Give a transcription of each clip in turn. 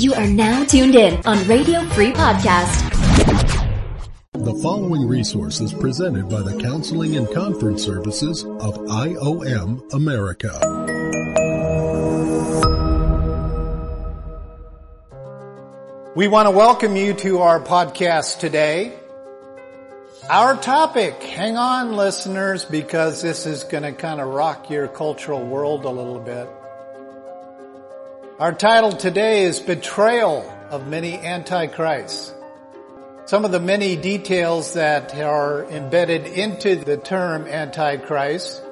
You are now tuned in on Radio Free Podcast. The following resource is presented by the Counseling and Conference Services of IOM America. We want to welcome you to our podcast today. Our topic, hang on listeners, because this is going to kind of rock your cultural world a little bit. Our title today is Betrayal of Many Antichrists. Some of the many details that are embedded into the term Antichrist.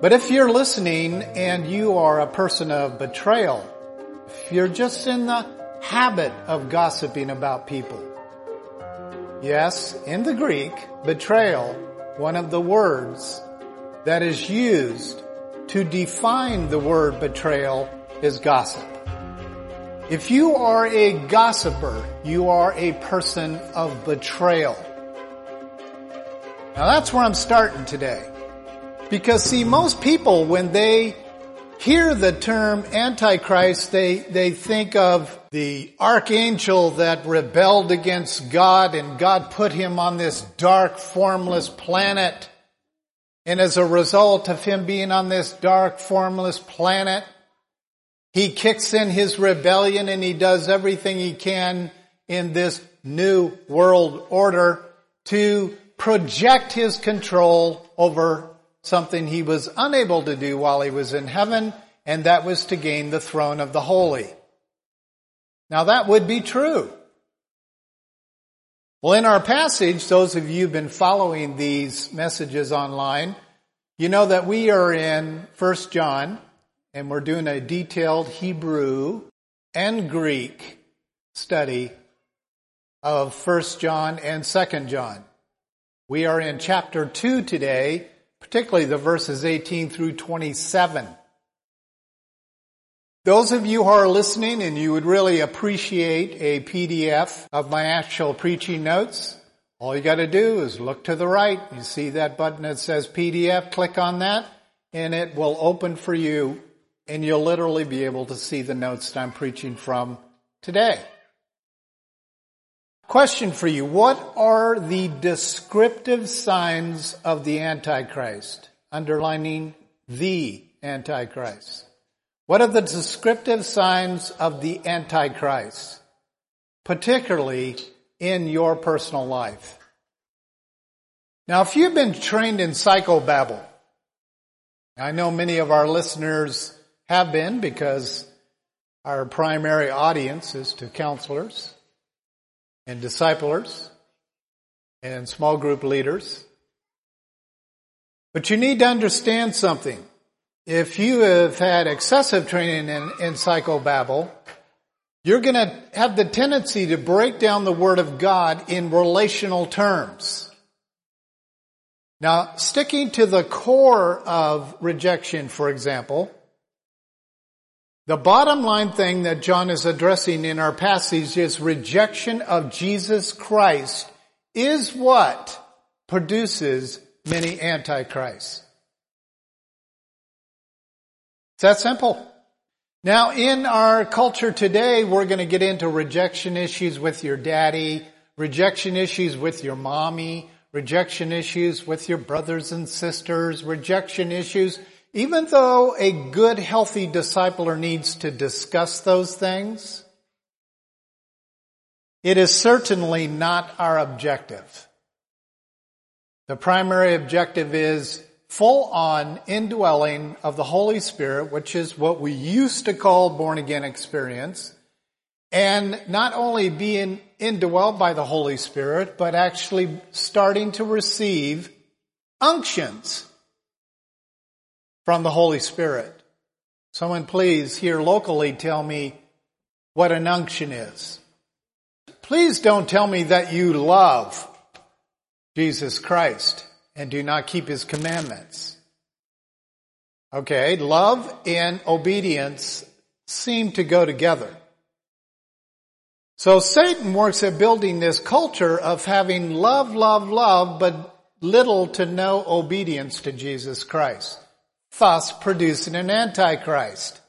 But if you're listening and you are a person of betrayal, if you're just in the habit of gossiping about people. Yes, in the Greek, betrayal, one of the words that is used to define the word betrayal is gossip. If you are a gossiper, you are a person of betrayal. Now that's where I'm starting today. Because see, most people, when they hear the term Antichrist, they, they think of the archangel that rebelled against God and God put him on this dark, formless planet. And as a result of him being on this dark, formless planet, he kicks in his rebellion and he does everything he can in this new world order to project his control over something he was unable to do while he was in heaven, and that was to gain the throne of the holy. Now that would be true. Well, in our passage, those of you who've been following these messages online, you know that we are in 1 John, and we're doing a detailed Hebrew and Greek study of 1 John and 2 John. We are in chapter 2 today, particularly the verses 18 through 27. Those of you who are listening and you would really appreciate a PDF of my actual preaching notes, all you gotta do is look to the right. You see that button that says PDF, click on that, and it will open for you, and you'll literally be able to see the notes that I'm preaching from today. Question for you. What are the descriptive signs of the Antichrist? Underlining the Antichrist. What are the descriptive signs of the Antichrist? Particularly in your personal life. Now, if you've been trained in psychobabble, I know many of our listeners have been because our primary audience is to counselors and disciplers and small group leaders. But you need to understand something. If you have had excessive training in, in psychobabble, you're going to have the tendency to break down the Word of God in relational terms. Now, sticking to the core of rejection, for example, the bottom line thing that John is addressing in our passage is rejection of Jesus Christ is what produces many antichrists. It's that simple. Now in our culture today, we're going to get into rejection issues with your daddy, rejection issues with your mommy, rejection issues with your brothers and sisters, rejection issues even though a good, healthy discipler needs to discuss those things, it is certainly not our objective. The primary objective is full on indwelling of the Holy Spirit, which is what we used to call born again experience, and not only being indwelled by the Holy Spirit, but actually starting to receive unctions from the Holy Spirit. Someone please here locally tell me what an unction is. Please don't tell me that you love Jesus Christ and do not keep his commandments. Okay, love and obedience seem to go together. So Satan works at building this culture of having love, love, love, but little to no obedience to Jesus Christ thus producing an antichrist.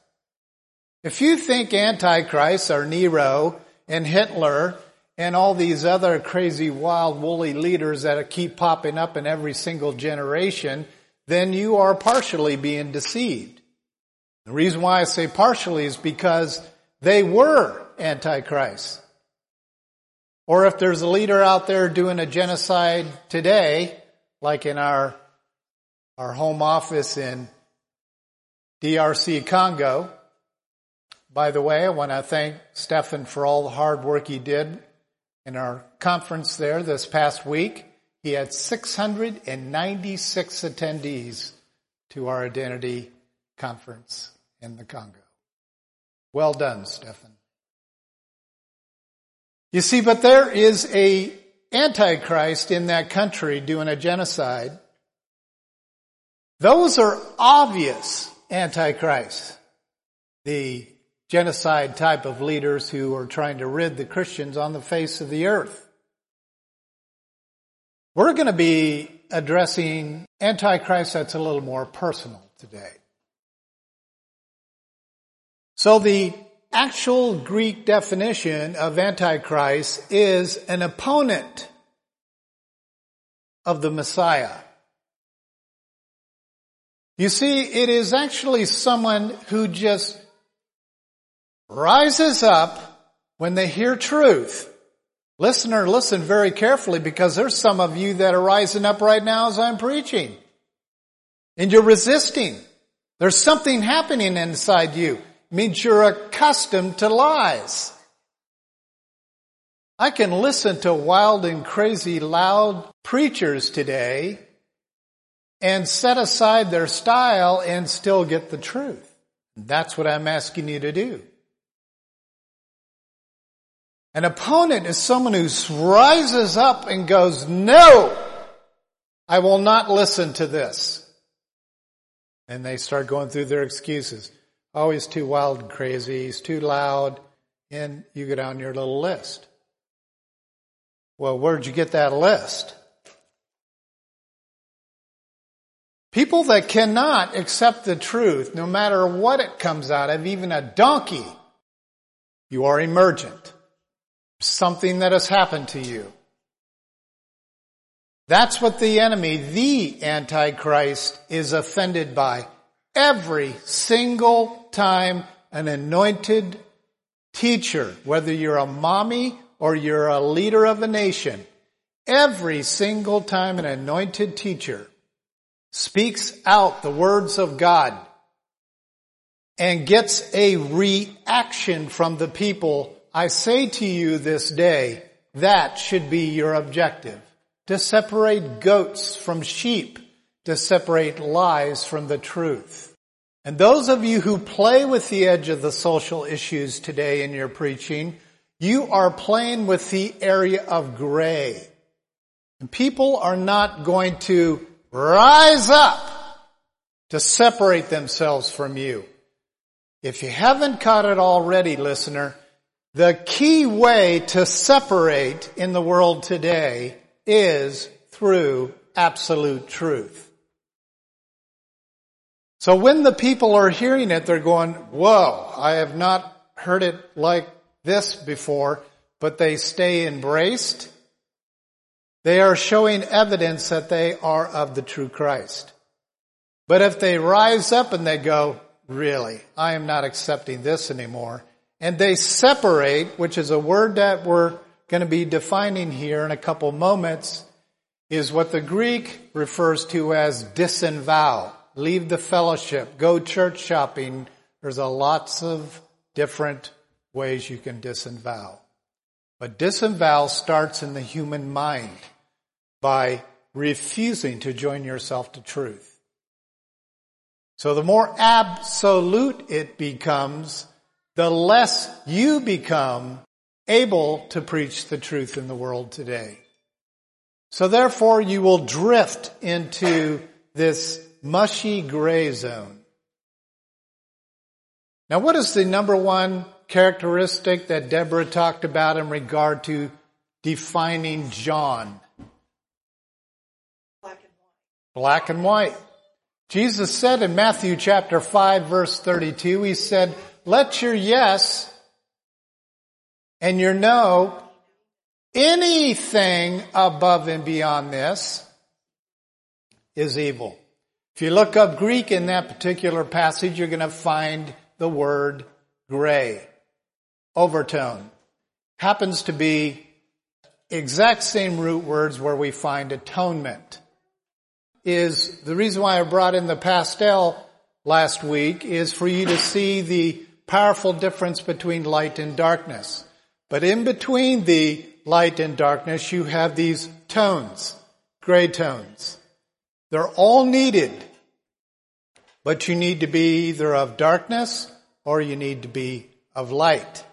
If you think antichrists are Nero and Hitler and all these other crazy wild woolly leaders that keep popping up in every single generation, then you are partially being deceived. The reason why I say partially is because they were Antichrist. Or if there's a leader out there doing a genocide today, like in our, our home office in DRC Congo, by the way, I want to thank Stefan for all the hard work he did in our conference there this past week, he had 696 attendees to our identity conference in the Congo. Well done, Stefan. You see, but there is a antichrist in that country doing a genocide. Those are obvious antichrists. The genocide type of leaders who are trying to rid the Christians on the face of the earth. We're going to be addressing Antichrist that's a little more personal today. So the actual Greek definition of Antichrist is an opponent of the Messiah. You see, it is actually someone who just rises up when they hear truth. Listener, listen very carefully because there's some of you that are rising up right now as I'm preaching. And you're resisting. There's something happening inside you. It means you're accustomed to lies. I can listen to wild and crazy loud preachers today and set aside their style and still get the truth. That's what I'm asking you to do. An opponent is someone who rises up and goes, no, I will not listen to this. And they start going through their excuses. Oh, he's too wild and crazy. He's too loud. And you go down your little list. Well, where'd you get that list? People that cannot accept the truth, no matter what it comes out of, even a donkey, you are emergent something that has happened to you. That's what the enemy, the Antichrist, is offended by. Every single time an anointed teacher, whether you're a mommy or you're a leader of a nation, every single time an anointed teacher speaks out the words of God and gets a reaction from the people I say to you this day, that should be your objective. To separate goats from sheep, to separate lies from the truth. And those of you who play with the edge of the social issues today in your preaching, you are playing with the area of gray. And people are not going to rise up to separate themselves from you. If you haven't caught it already, listener, the key way to separate in the world today is through absolute truth. So when the people are hearing it, they're going, whoa, I have not heard it like this before, but they stay embraced. They are showing evidence that they are of the true Christ. But if they rise up and they go, really, I am not accepting this anymore, and they separate, which is a word that we're going to be defining here in a couple moments, is what the Greek refers to as disavow. Leave the fellowship, go church shopping. There's a lots of different ways you can disavow. But disavow starts in the human mind by refusing to join yourself to truth. So the more absolute it becomes, the less you become able to preach the truth in the world today. So therefore you will drift into this mushy gray zone. Now what is the number one characteristic that Deborah talked about in regard to defining John? Black and white. Jesus said in Matthew chapter 5 verse 32, he said, let your yes and your no, anything above and beyond this is evil. If you look up Greek in that particular passage, you're going to find the word gray. Overtone. Happens to be exact same root words where we find atonement. Is the reason why I brought in the pastel last week is for you to see the powerful difference between light and darkness. But in between the light and darkness, you have these tones, gray tones. They're all needed, but you need to be either of darkness or you need to be of light.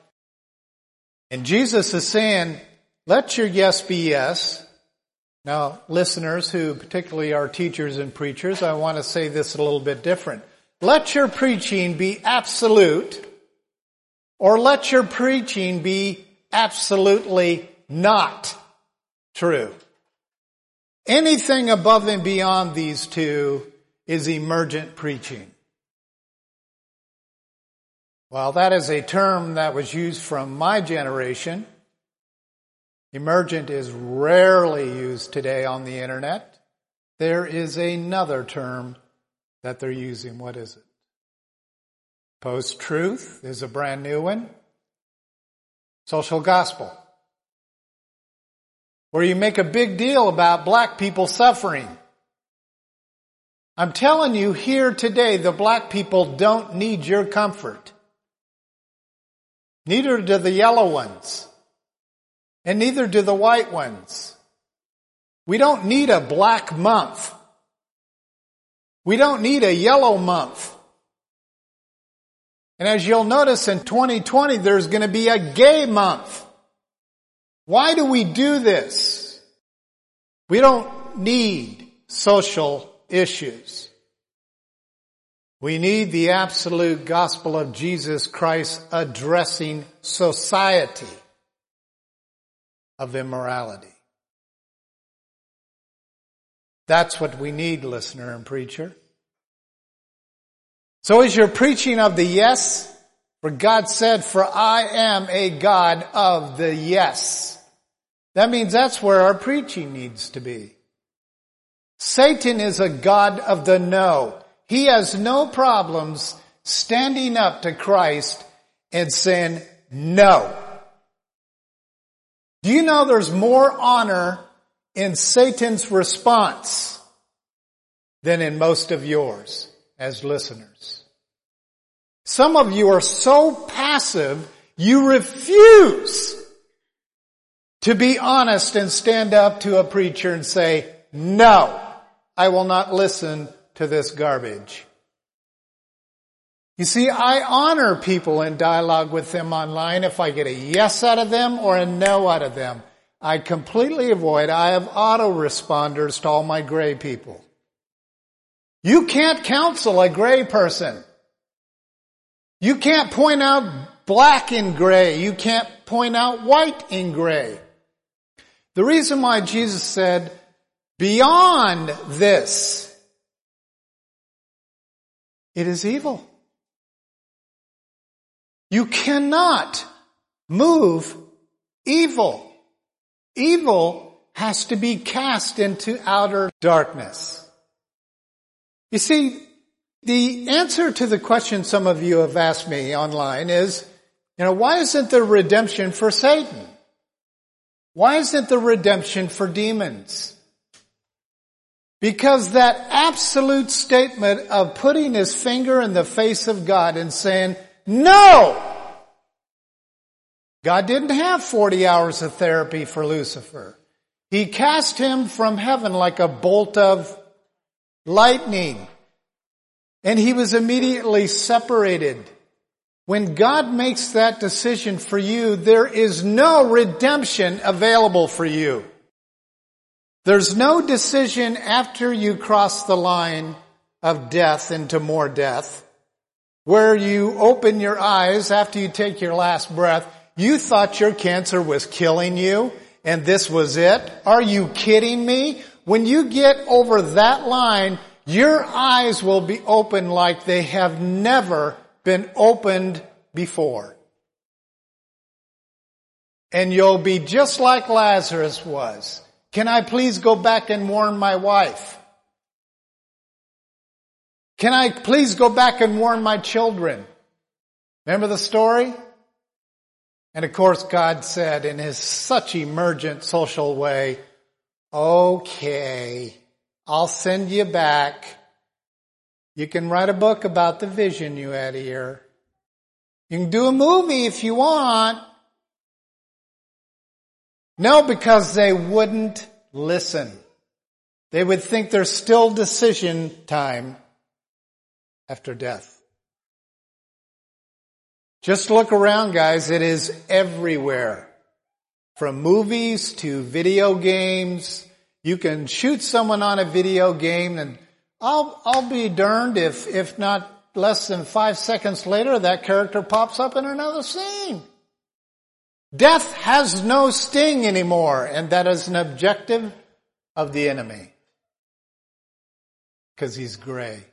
And Jesus is saying, let your yes be yes. Now, listeners who particularly are teachers and preachers, I want to say this a little bit different. Let your preaching be absolute or let your preaching be absolutely not true. Anything above and beyond these two is emergent preaching. Well, that is a term that was used from my generation. Emergent is rarely used today on the internet. There is another term that they're using. What is it? Post truth is a brand new one. Social gospel. Where you make a big deal about black people suffering. I'm telling you here today, the black people don't need your comfort. Neither do the yellow ones. And neither do the white ones. We don't need a black month. We don't need a yellow month. And as you'll notice in 2020, there's going to be a gay month. Why do we do this? We don't need social issues. We need the absolute gospel of Jesus Christ addressing society of immorality. That's what we need, listener and preacher. So is your preaching of the yes? For God said, for I am a God of the yes. That means that's where our preaching needs to be. Satan is a God of the no. He has no problems standing up to Christ and saying no. Do you know there's more honor in Satan's response than in most of yours as listeners? Some of you are so passive, you refuse to be honest and stand up to a preacher and say, no, I will not listen to this garbage. You see, I honor people in dialogue with them online if I get a yes out of them or a no out of them. I completely avoid, I have autoresponders to all my gray people. You can't counsel a gray person. You can't point out black in gray. You can't point out white in gray. The reason why Jesus said, beyond this, it is evil. You cannot move evil. Evil has to be cast into outer darkness. You see, the answer to the question some of you have asked me online is, you know, why isn't there redemption for Satan? Why isn't there redemption for demons? Because that absolute statement of putting his finger in the face of God and saying, no! God didn't have 40 hours of therapy for Lucifer. He cast him from heaven like a bolt of lightning. And he was immediately separated. When God makes that decision for you, there is no redemption available for you. There's no decision after you cross the line of death into more death where you open your eyes after you take your last breath. You thought your cancer was killing you and this was it? Are you kidding me? When you get over that line, your eyes will be open like they have never been opened before. And you'll be just like Lazarus was. Can I please go back and warn my wife? Can I please go back and warn my children? Remember the story? And of course God said in his such emergent social way, okay, I'll send you back. You can write a book about the vision you had here. You can do a movie if you want. No, because they wouldn't listen. They would think there's still decision time after death. Just look around, guys. It is everywhere. From movies to video games. You can shoot someone on a video game and I'll, I'll be darned if, if not less than five seconds later that character pops up in another scene. Death has no sting anymore, and that is an objective of the enemy. Because he's gray.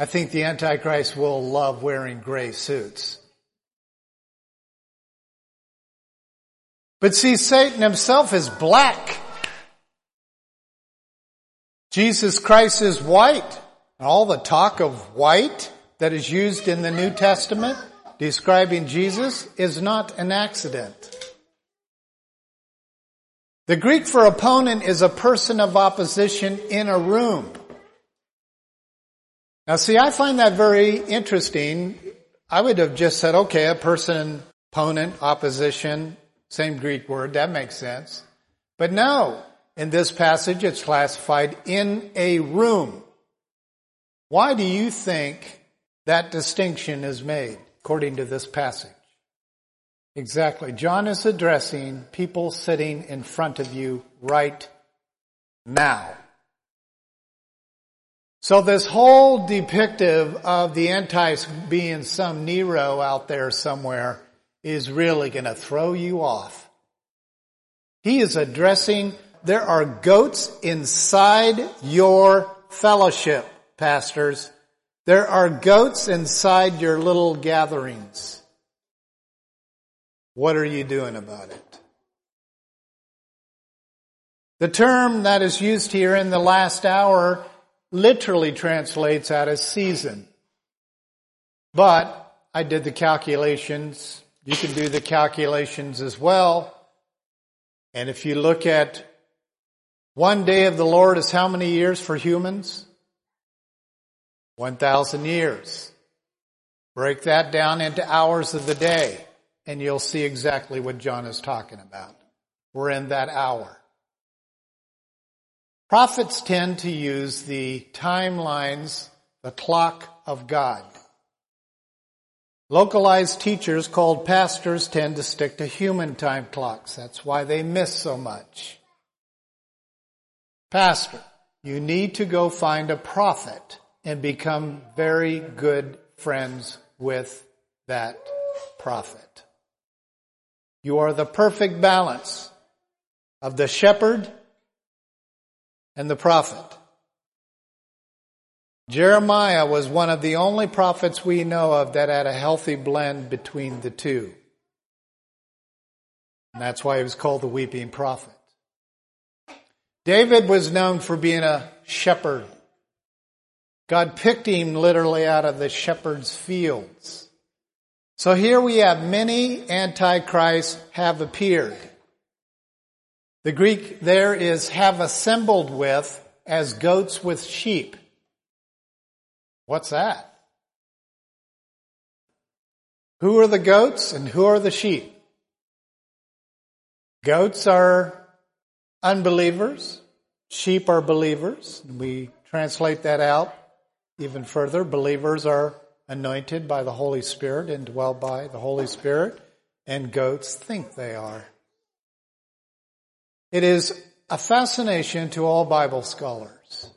I think the Antichrist will love wearing gray suits. But see, Satan himself is black. Jesus Christ is white. And All the talk of white that is used in the New Testament describing Jesus is not an accident. The Greek for opponent is a person of opposition in a room. Now see, I find that very interesting. I would have just said, okay, a person, opponent, opposition, same Greek word, that makes sense. But no, in this passage it's classified in a room. Why do you think that distinction is made? according to this passage. Exactly. John is addressing people sitting in front of you right now. So this whole depictive of the Antichrist being some Nero out there somewhere is really going to throw you off. He is addressing, there are goats inside your fellowship, pastors. There are goats inside your little gatherings. What are you doing about it? The term that is used here in the last hour literally translates out as season. But I did the calculations. You can do the calculations as well. And if you look at one day of the Lord is how many years for humans? 1,000 years. Break that down into hours of the day and you'll see exactly what John is talking about. We're in that hour. Prophets tend to use the timelines, the clock of God. Localized teachers called pastors tend to stick to human time clocks. That's why they miss so much. Pastor, you need to go find a prophet and become very good friends with that prophet. You are the perfect balance of the shepherd and the prophet. Jeremiah was one of the only prophets we know of that had a healthy blend between the two. And that's why he was called the weeping prophet. David was known for being a shepherd God picked him literally out of the shepherd's fields. So here we have many antichrists have appeared. The Greek there is have assembled with as goats with sheep. What's that? Who are the goats and who are the sheep? Goats are unbelievers. Sheep are believers. We translate that out even further, believers are anointed by the Holy Spirit and dwell by the Holy Spirit, and goats think they are. It is a fascination to all Bible scholars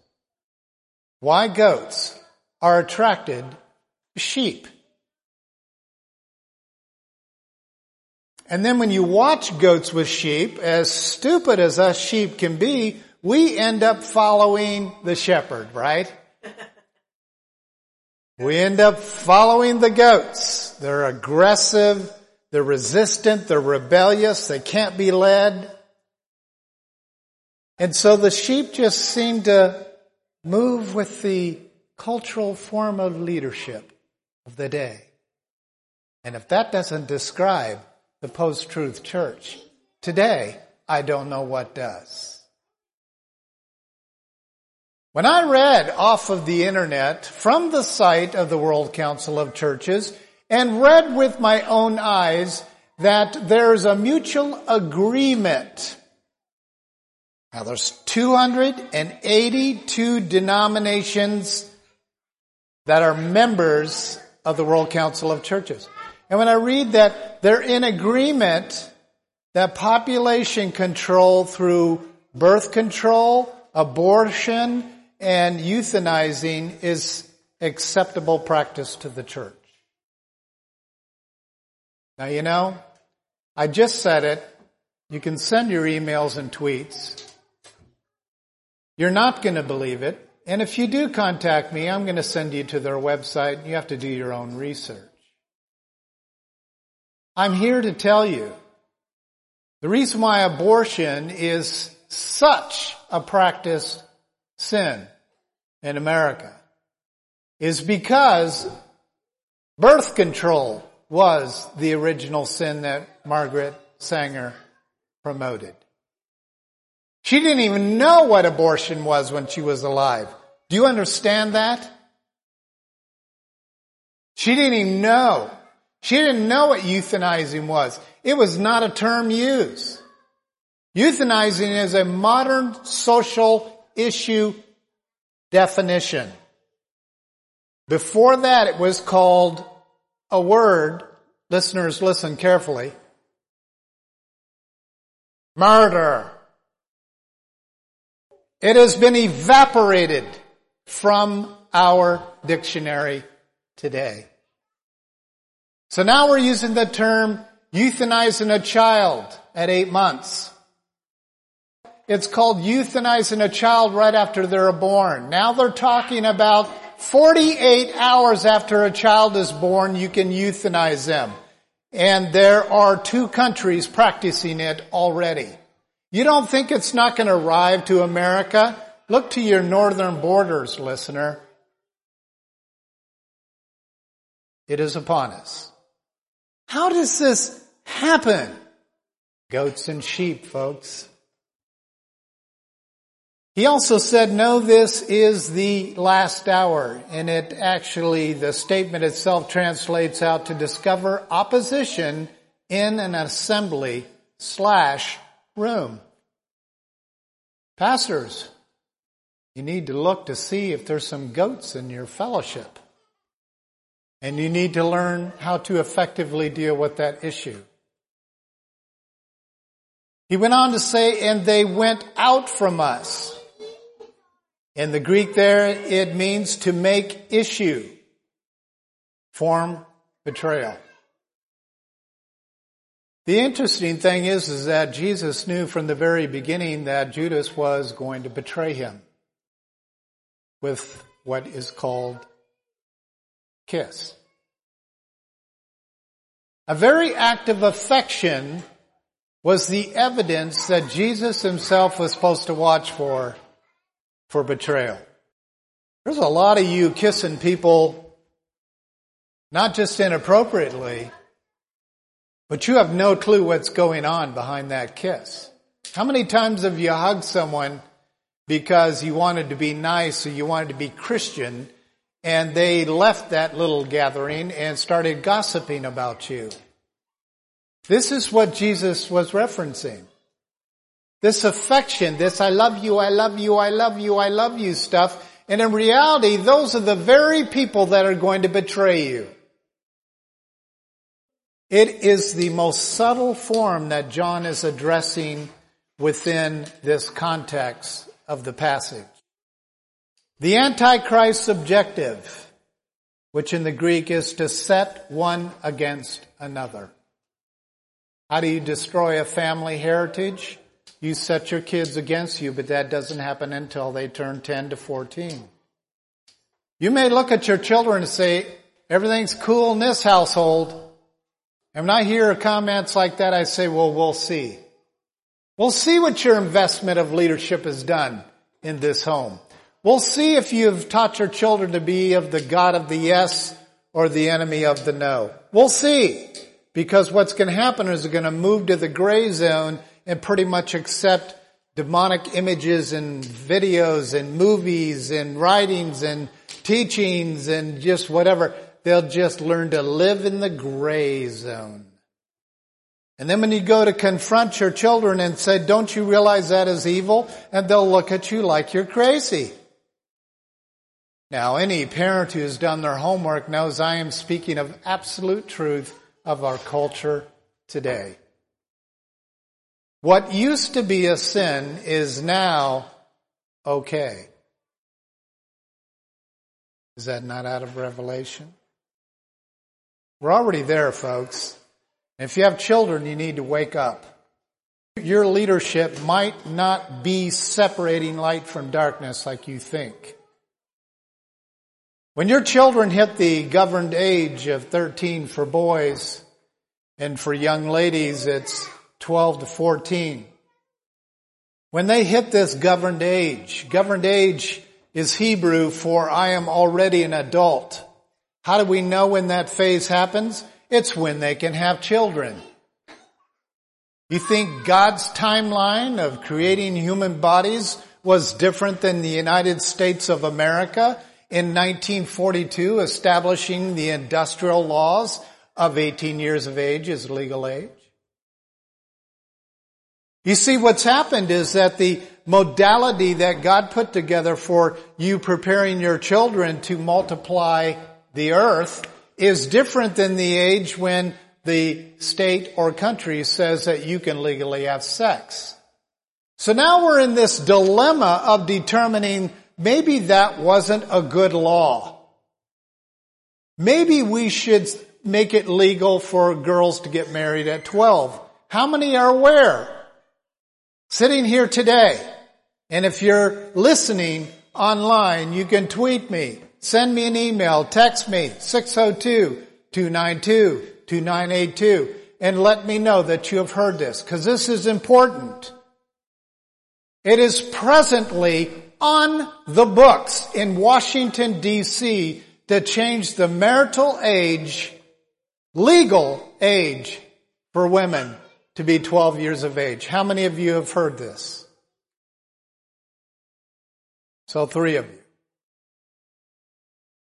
why goats are attracted to sheep. And then when you watch goats with sheep, as stupid as us sheep can be, we end up following the shepherd, right? We end up following the goats. They're aggressive, they're resistant, they're rebellious, they can't be led. And so the sheep just seem to move with the cultural form of leadership of the day. And if that doesn't describe the post-truth church today, I don't know what does. When I read off of the internet from the site of the World Council of Churches and read with my own eyes that there's a mutual agreement. Now there's 282 denominations that are members of the World Council of Churches. And when I read that they're in agreement that population control through birth control, abortion, and euthanizing is acceptable practice to the church. Now you know, I just said it. You can send your emails and tweets. You're not going to believe it. And if you do contact me, I'm going to send you to their website. You have to do your own research. I'm here to tell you the reason why abortion is such a practiced sin in America is because birth control was the original sin that Margaret Sanger promoted. She didn't even know what abortion was when she was alive. Do you understand that? She didn't even know. She didn't know what euthanizing was. It was not a term used. Euthanizing is a modern social issue definition. Before that it was called a word, listeners listen carefully, murder. It has been evaporated from our dictionary today. So now we're using the term euthanizing a child at eight months. It's called euthanizing a child right after they're born. Now they're talking about 48 hours after a child is born, you can euthanize them. And there are two countries practicing it already. You don't think it's not going to arrive to America? Look to your northern borders, listener. It is upon us. How does this happen? Goats and sheep, folks. He also said, no, this is the last hour. And it actually, the statement itself translates out to discover opposition in an assembly slash room. Pastors, you need to look to see if there's some goats in your fellowship. And you need to learn how to effectively deal with that issue. He went on to say, and they went out from us. In the Greek there, it means to make issue, form betrayal. The interesting thing is, is that Jesus knew from the very beginning that Judas was going to betray him with what is called kiss. A very act of affection was the evidence that Jesus himself was supposed to watch for, for betrayal. There's a lot of you kissing people, not just inappropriately, but you have no clue what's going on behind that kiss. How many times have you hugged someone because you wanted to be nice or you wanted to be Christian and they left that little gathering and started gossiping about you. This is what Jesus was referencing. This affection, this I love you, I love you, I love you, I love you stuff. And in reality, those are the very people that are going to betray you. It is the most subtle form that John is addressing within this context of the passage. The Antichrist's objective, which in the Greek is to set one against another. How do you destroy a family heritage? You set your kids against you, but that doesn't happen until they turn 10 to 14. You may look at your children and say, everything's cool in this household. And when I hear comments like that, I say, well, we'll see. We'll see what your investment of leadership has done in this home. We'll see if you've taught your children to be of the God of the yes or the enemy of the no. We'll see. Because what's going to happen is they're going to move to the gray zone and pretty much accept demonic images and videos and movies and writings and teachings and just whatever. They'll just learn to live in the gray zone. And then when you go to confront your children and say, don't you realize that is evil? And they'll look at you like you're crazy. Now, any parent who has done their homework knows I am speaking of absolute truth of our culture today. What used to be a sin is now okay. Is that not out of Revelation? We're already there, folks. If you have children, you need to wake up. Your leadership might not be separating light from darkness like you think. When your children hit the governed age of 13 for boys, and for young ladies it's 12 to 14. When they hit this governed age, governed age is Hebrew for I am already an adult. How do we know when that phase happens? It's when they can have children. You think God's timeline of creating human bodies was different than the United States of America? in 1942 establishing the industrial laws of 18 years of age as legal age. You see, what's happened is that the modality that God put together for you preparing your children to multiply the earth is different than the age when the state or country says that you can legally have sex. So now we're in this dilemma of determining maybe that wasn't a good law. Maybe we should make it legal for girls to get married at 12. How many are aware? Sitting here today. And if you're listening online, you can tweet me, send me an email, text me, 602-292-2982, and let me know that you have heard this, because this is important. It is presently on the books in Washington DC to change the marital age, legal age for women to be 12 years of age. How many of you have heard this? So three of you.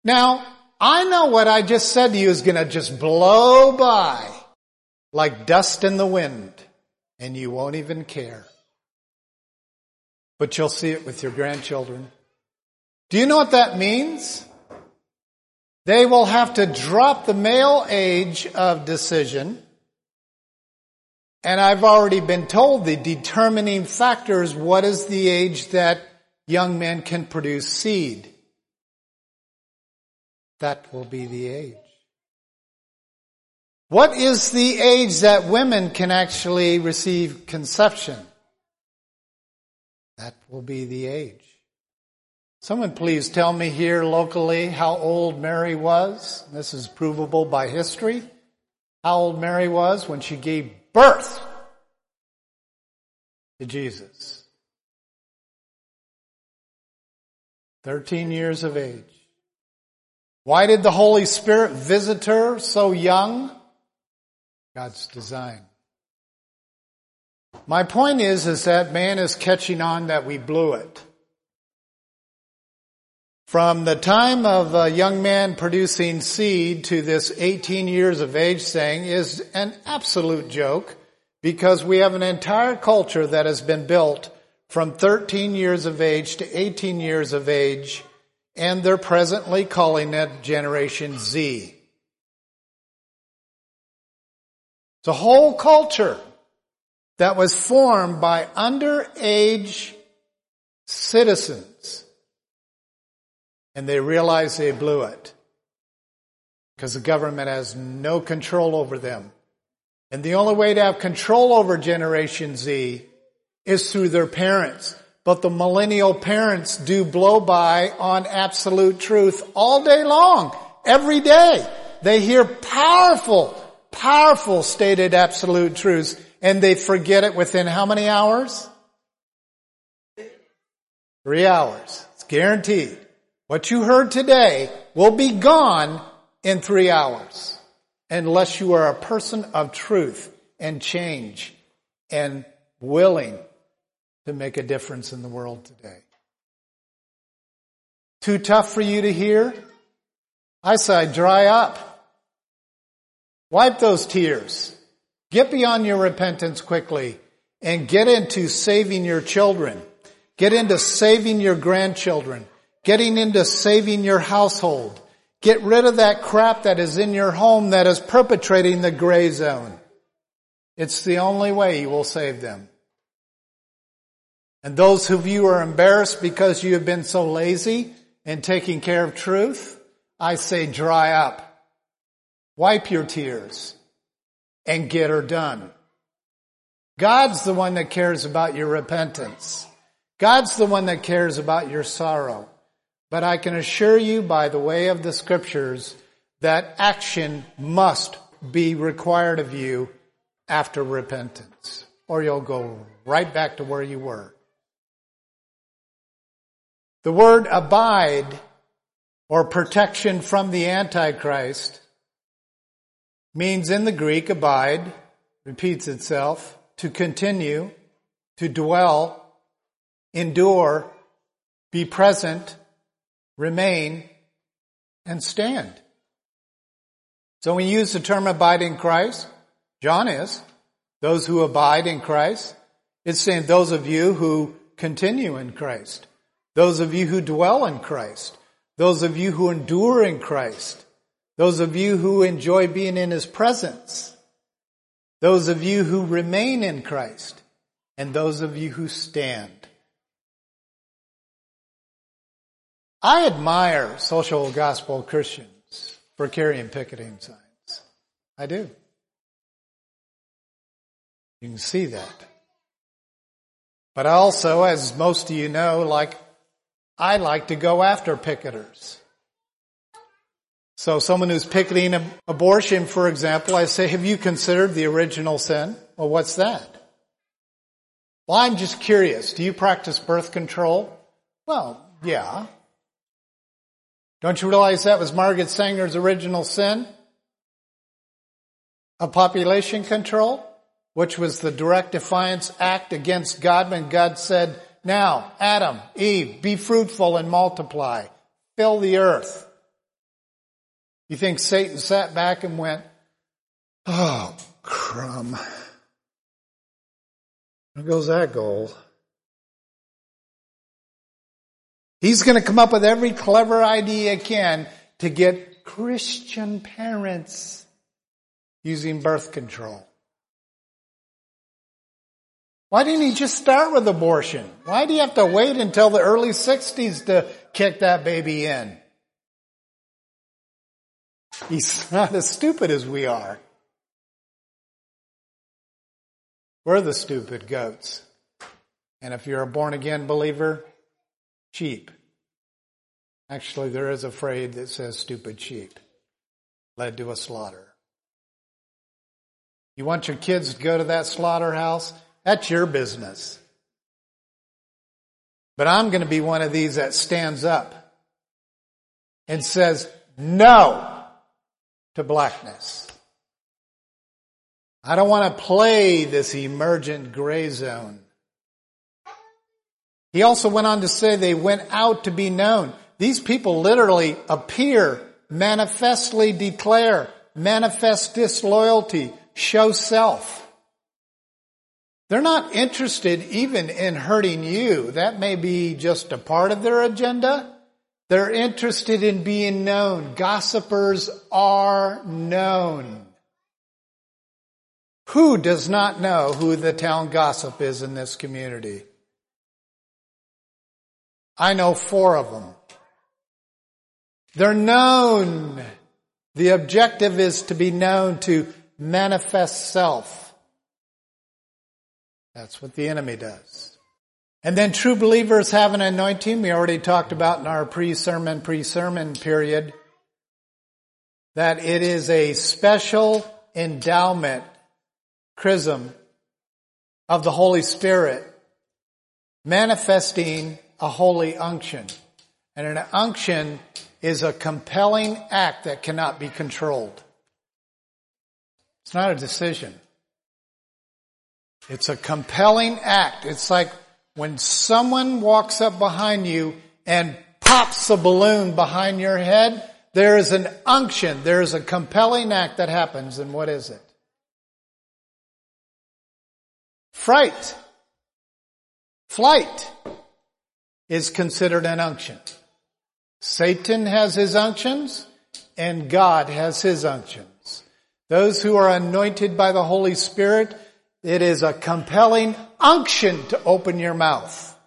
Now, I know what I just said to you is going to just blow by like dust in the wind and you won't even care but you'll see it with your grandchildren. Do you know what that means? They will have to drop the male age of decision. And I've already been told the determining factor is what is the age that young men can produce seed. That will be the age. What is the age that women can actually receive conception? That will be the age. Someone please tell me here locally how old Mary was. This is provable by history. How old Mary was when she gave birth to Jesus. 13 years of age. Why did the Holy Spirit visit her so young? God's design. My point is, is that man is catching on that we blew it. From the time of a young man producing seed to this 18 years of age thing is an absolute joke because we have an entire culture that has been built from 13 years of age to 18 years of age and they're presently calling it Generation Z. It's a whole culture that was formed by underage citizens. And they realize they blew it because the government has no control over them. And the only way to have control over Generation Z is through their parents. But the millennial parents do blow by on absolute truth all day long, every day. They hear powerful, powerful stated absolute truths and they forget it within how many hours? Three hours. It's guaranteed. What you heard today will be gone in three hours unless you are a person of truth and change and willing to make a difference in the world today. Too tough for you to hear? I say dry up. Wipe those tears. Get beyond your repentance quickly and get into saving your children. Get into saving your grandchildren. Getting into saving your household. Get rid of that crap that is in your home that is perpetrating the gray zone. It's the only way you will save them. And those of you who are embarrassed because you have been so lazy in taking care of truth, I say dry up. Wipe your tears and get her done. God's the one that cares about your repentance. God's the one that cares about your sorrow. But I can assure you by the way of the scriptures that action must be required of you after repentance or you'll go right back to where you were. The word abide or protection from the Antichrist means in the Greek abide, repeats itself, to continue, to dwell, endure, be present, remain, and stand. So we use the term abide in Christ. John is. Those who abide in Christ. It's saying those of you who continue in Christ. Those of you who dwell in Christ. Those of you who endure in Christ. Those of you who enjoy being in His presence. Those of you who remain in Christ. And those of you who stand. I admire social gospel Christians for carrying picketing signs. I do. You can see that. But also, as most of you know, like I like to go after picketers. So someone who's picketing abortion, for example, I say, have you considered the original sin? Well, what's that? Well, I'm just curious. Do you practice birth control? Well, yeah. Don't you realize that was Margaret Sanger's original sin? Of population control, which was the direct defiance act against God when God said, now, Adam, Eve, be fruitful and multiply. Fill the earth. You think Satan sat back and went, oh, crumb. There goes that goal. He's going to come up with every clever idea he can to get Christian parents using birth control. Why didn't he just start with abortion? Why do you have to wait until the early 60s to kick that baby in? He's not as stupid as we are. We're the stupid goats. And if you're a born again believer, sheep. Actually, there is a phrase that says stupid sheep led to a slaughter. You want your kids to go to that slaughterhouse? That's your business. But I'm going to be one of these that stands up and says no to blackness. I don't want to play this emergent gray zone. He also went on to say they went out to be known. These people literally appear, manifestly declare, manifest disloyalty, show self. They're not interested even in hurting you. That may be just a part of their agenda. They're interested in being known. Gossipers are known. Who does not know who the town gossip is in this community? I know four of them. They're known. The objective is to be known to manifest self. That's what the enemy does. And then true believers have an anointing we already talked about in our pre-sermon, pre-sermon period. That it is a special endowment, chrism, of the Holy Spirit manifesting a holy unction. And an unction is a compelling act that cannot be controlled. It's not a decision. It's a compelling act. It's like when someone walks up behind you and pops a balloon behind your head, there is an unction, there is a compelling act that happens, and what is it? Fright. Flight is considered an unction. Satan has his unctions and God has his unctions. Those who are anointed by the Holy Spirit, it is a compelling unction to open your mouth.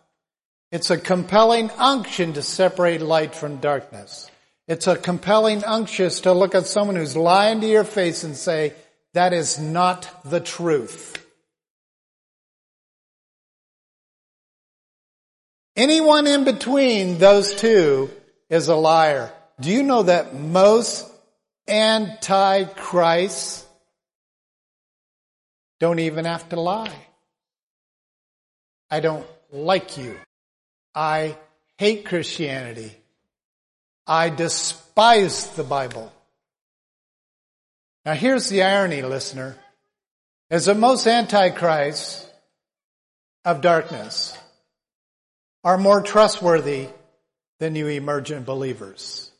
It's a compelling unction to separate light from darkness. It's a compelling unction to look at someone who's lying to your face and say, that is not the truth. Anyone in between those two is a liar. Do you know that most antichrists don't even have to lie? I don't like you. I hate Christianity. I despise the Bible. Now here's the irony, listener. As the most antichrists of darkness are more trustworthy than you emergent believers.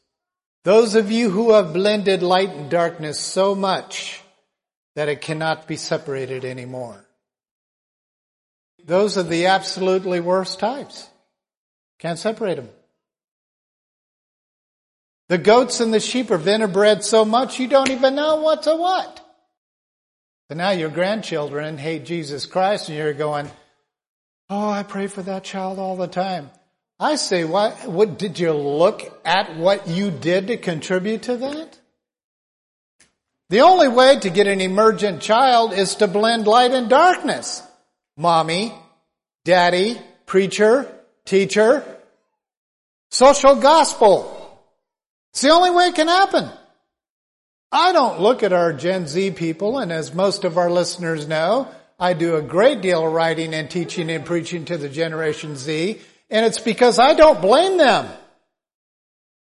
Those of you who have blended light and darkness so much that it cannot be separated anymore. Those are the absolutely worst types. Can't separate them. The goats and the sheep are vinaigrette so much you don't even know what's a what. But now your grandchildren hate Jesus Christ and you're going, Oh, I pray for that child all the time. I say, what, what, did you look at what you did to contribute to that? The only way to get an emergent child is to blend light and darkness. Mommy, daddy, preacher, teacher, social gospel. It's the only way it can happen. I don't look at our Gen Z people, and as most of our listeners know, I do a great deal of writing and teaching and preaching to the Generation Z, and it's because I don't blame them.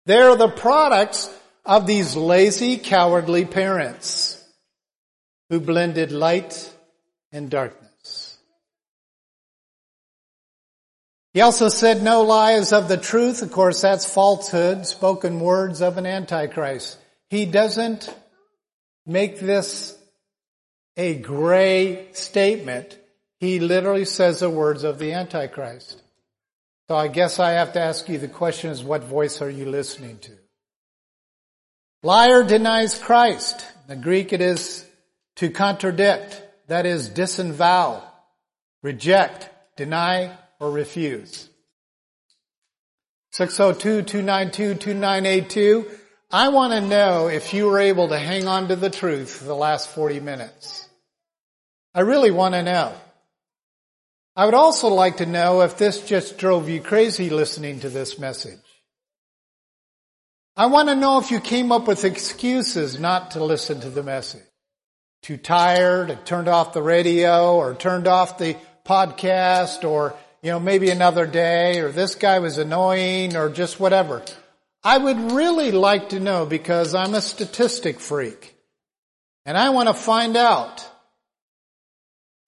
They're the products of these lazy, cowardly parents who blended light and darkness. He also said no lies of the truth. Of course, that's falsehood, spoken words of an antichrist. He doesn't make this a gray statement. He literally says the words of the Antichrist. So I guess I have to ask you the question is what voice are you listening to? Liar denies Christ. In the Greek it is to contradict. That is disavow, reject, deny, or refuse. 602-292-2982. I want to know if you were able to hang on to the truth for the last 40 minutes. I really want to know. I would also like to know if this just drove you crazy listening to this message. I want to know if you came up with excuses not to listen to the message. Too tired, turned off the radio, or turned off the podcast, or, you know, maybe another day, or this guy was annoying, or just whatever. I would really like to know because I'm a statistic freak. And I want to find out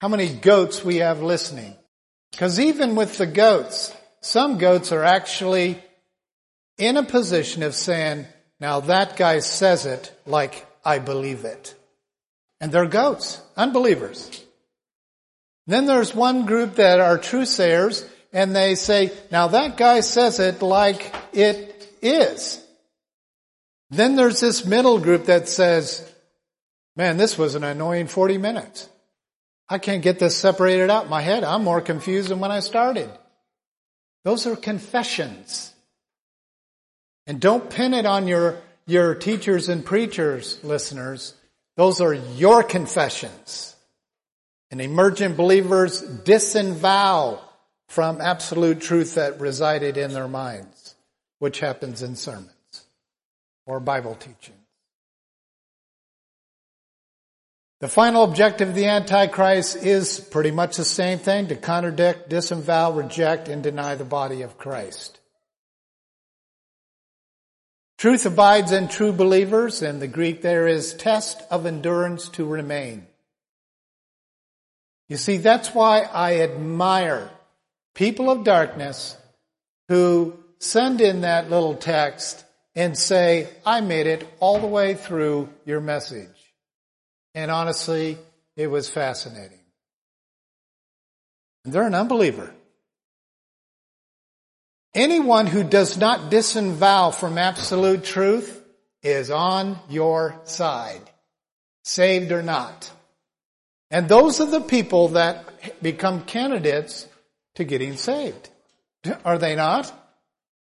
how many goats we have listening. Because even with the goats, some goats are actually in a position of saying, now that guy says it like I believe it. And they're goats, unbelievers. Then there's one group that are true sayers and they say, now that guy says it like it is. Then there's this middle group that says, man, this was an annoying 40 minutes. I can't get this separated out in my head. I'm more confused than when I started. Those are confessions. And don't pin it on your, your teachers and preachers, listeners. Those are your confessions. And emergent believers disavow from absolute truth that resided in their minds, which happens in sermons or Bible teaching. The final objective of the Antichrist is pretty much the same thing, to contradict, disavow, reject, and deny the body of Christ. Truth abides in true believers, and the Greek there is test of endurance to remain. You see, that's why I admire people of darkness who send in that little text and say, I made it all the way through your message. And honestly, it was fascinating. And they're an unbeliever. Anyone who does not disavow from absolute truth is on your side, saved or not. And those are the people that become candidates to getting saved. Are they not?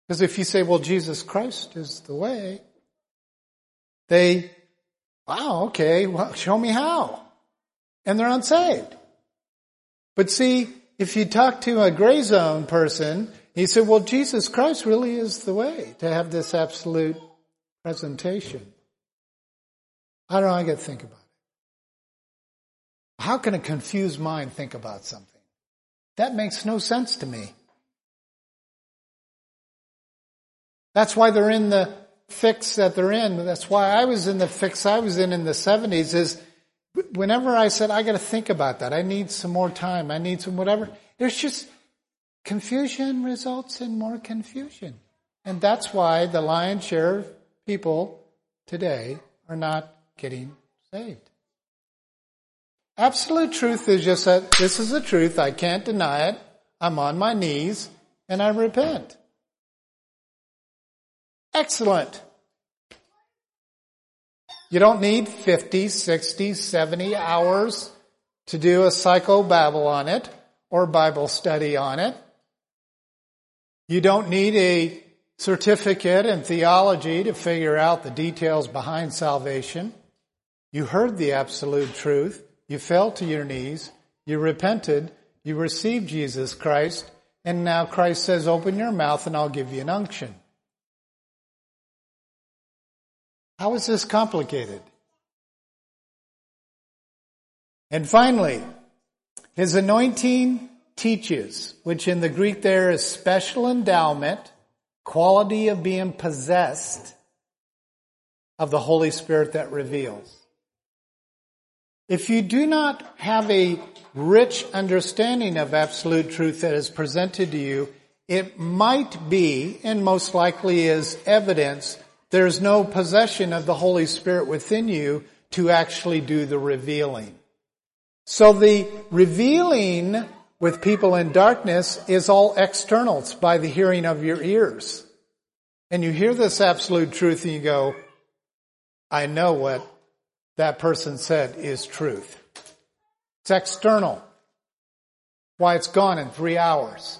Because if you say, well, Jesus Christ is the way, they, wow, okay, well, show me how. And they're unsaved. But see, if you talk to a gray zone person, he said, well, Jesus Christ really is the way to have this absolute presentation. I don't know, I get to think about it. How can a confused mind think about something? That makes no sense to me. That's why they're in the fix that they're in. That's why I was in the fix I was in in the 70s is whenever I said, I gotta think about that. I need some more time. I need some whatever. There's just confusion results in more confusion. And that's why the lion's share of people today are not getting saved. Absolute truth is just that this is the truth. I can't deny it. I'm on my knees and I repent. Excellent. You don't need 50, 60, 70 hours to do a psycho psychobabble on it or Bible study on it. You don't need a certificate in theology to figure out the details behind salvation. You heard the absolute truth. You fell to your knees. You repented. You received Jesus Christ. And now Christ says, open your mouth and I'll give you an unction. How is this complicated? And finally, his anointing teaches, which in the Greek there is special endowment, quality of being possessed of the Holy Spirit that reveals. If you do not have a rich understanding of absolute truth that is presented to you, it might be, and most likely is evidence, there's no possession of the Holy Spirit within you to actually do the revealing. So the revealing with people in darkness is all externals by the hearing of your ears. And you hear this absolute truth and you go, I know what that person said is truth. It's external. Why it's gone in three hours.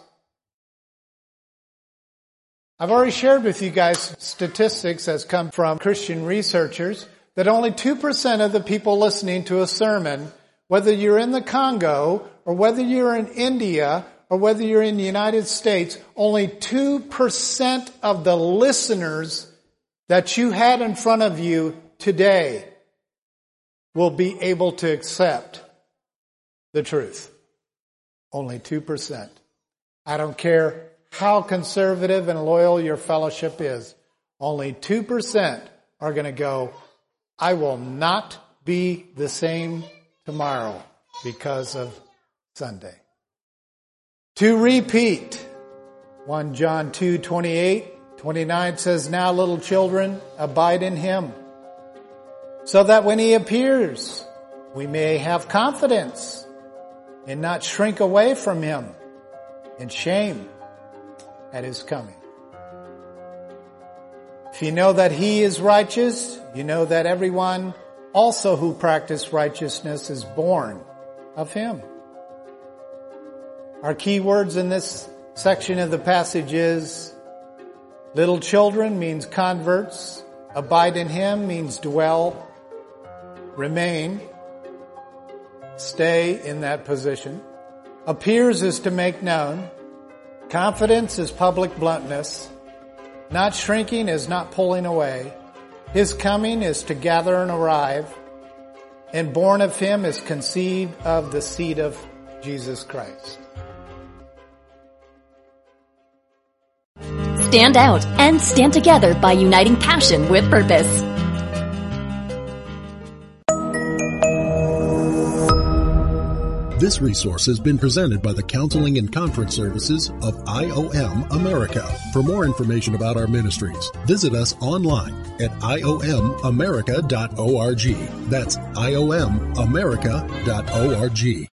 I've already shared with you guys statistics that's come from Christian researchers that only 2% of the people listening to a sermon, whether you're in the Congo or whether you're in India or whether you're in the United States, only 2% of the listeners that you had in front of you today will be able to accept the truth. Only 2%. I don't care how conservative and loyal your fellowship is. Only 2% are going to go, I will not be the same tomorrow because of Sunday. To repeat, 1 John 2, 28, 29 says, Now little children, abide in him so that when he appears, we may have confidence and not shrink away from him in shame at his coming. If you know that he is righteous, you know that everyone also who practice righteousness is born of him. Our key words in this section of the passage is little children means converts, abide in him means dwell, remain, stay in that position. Appears is to make known. Confidence is public bluntness. Not shrinking is not pulling away. His coming is to gather and arrive. And born of him is conceived of the seed of Jesus Christ. Stand out and stand together by uniting passion with purpose. This resource has been presented by the Counseling and Conference Services of IOM America. For more information about our ministries, visit us online at iomamerica.org. That's iomamerica.org.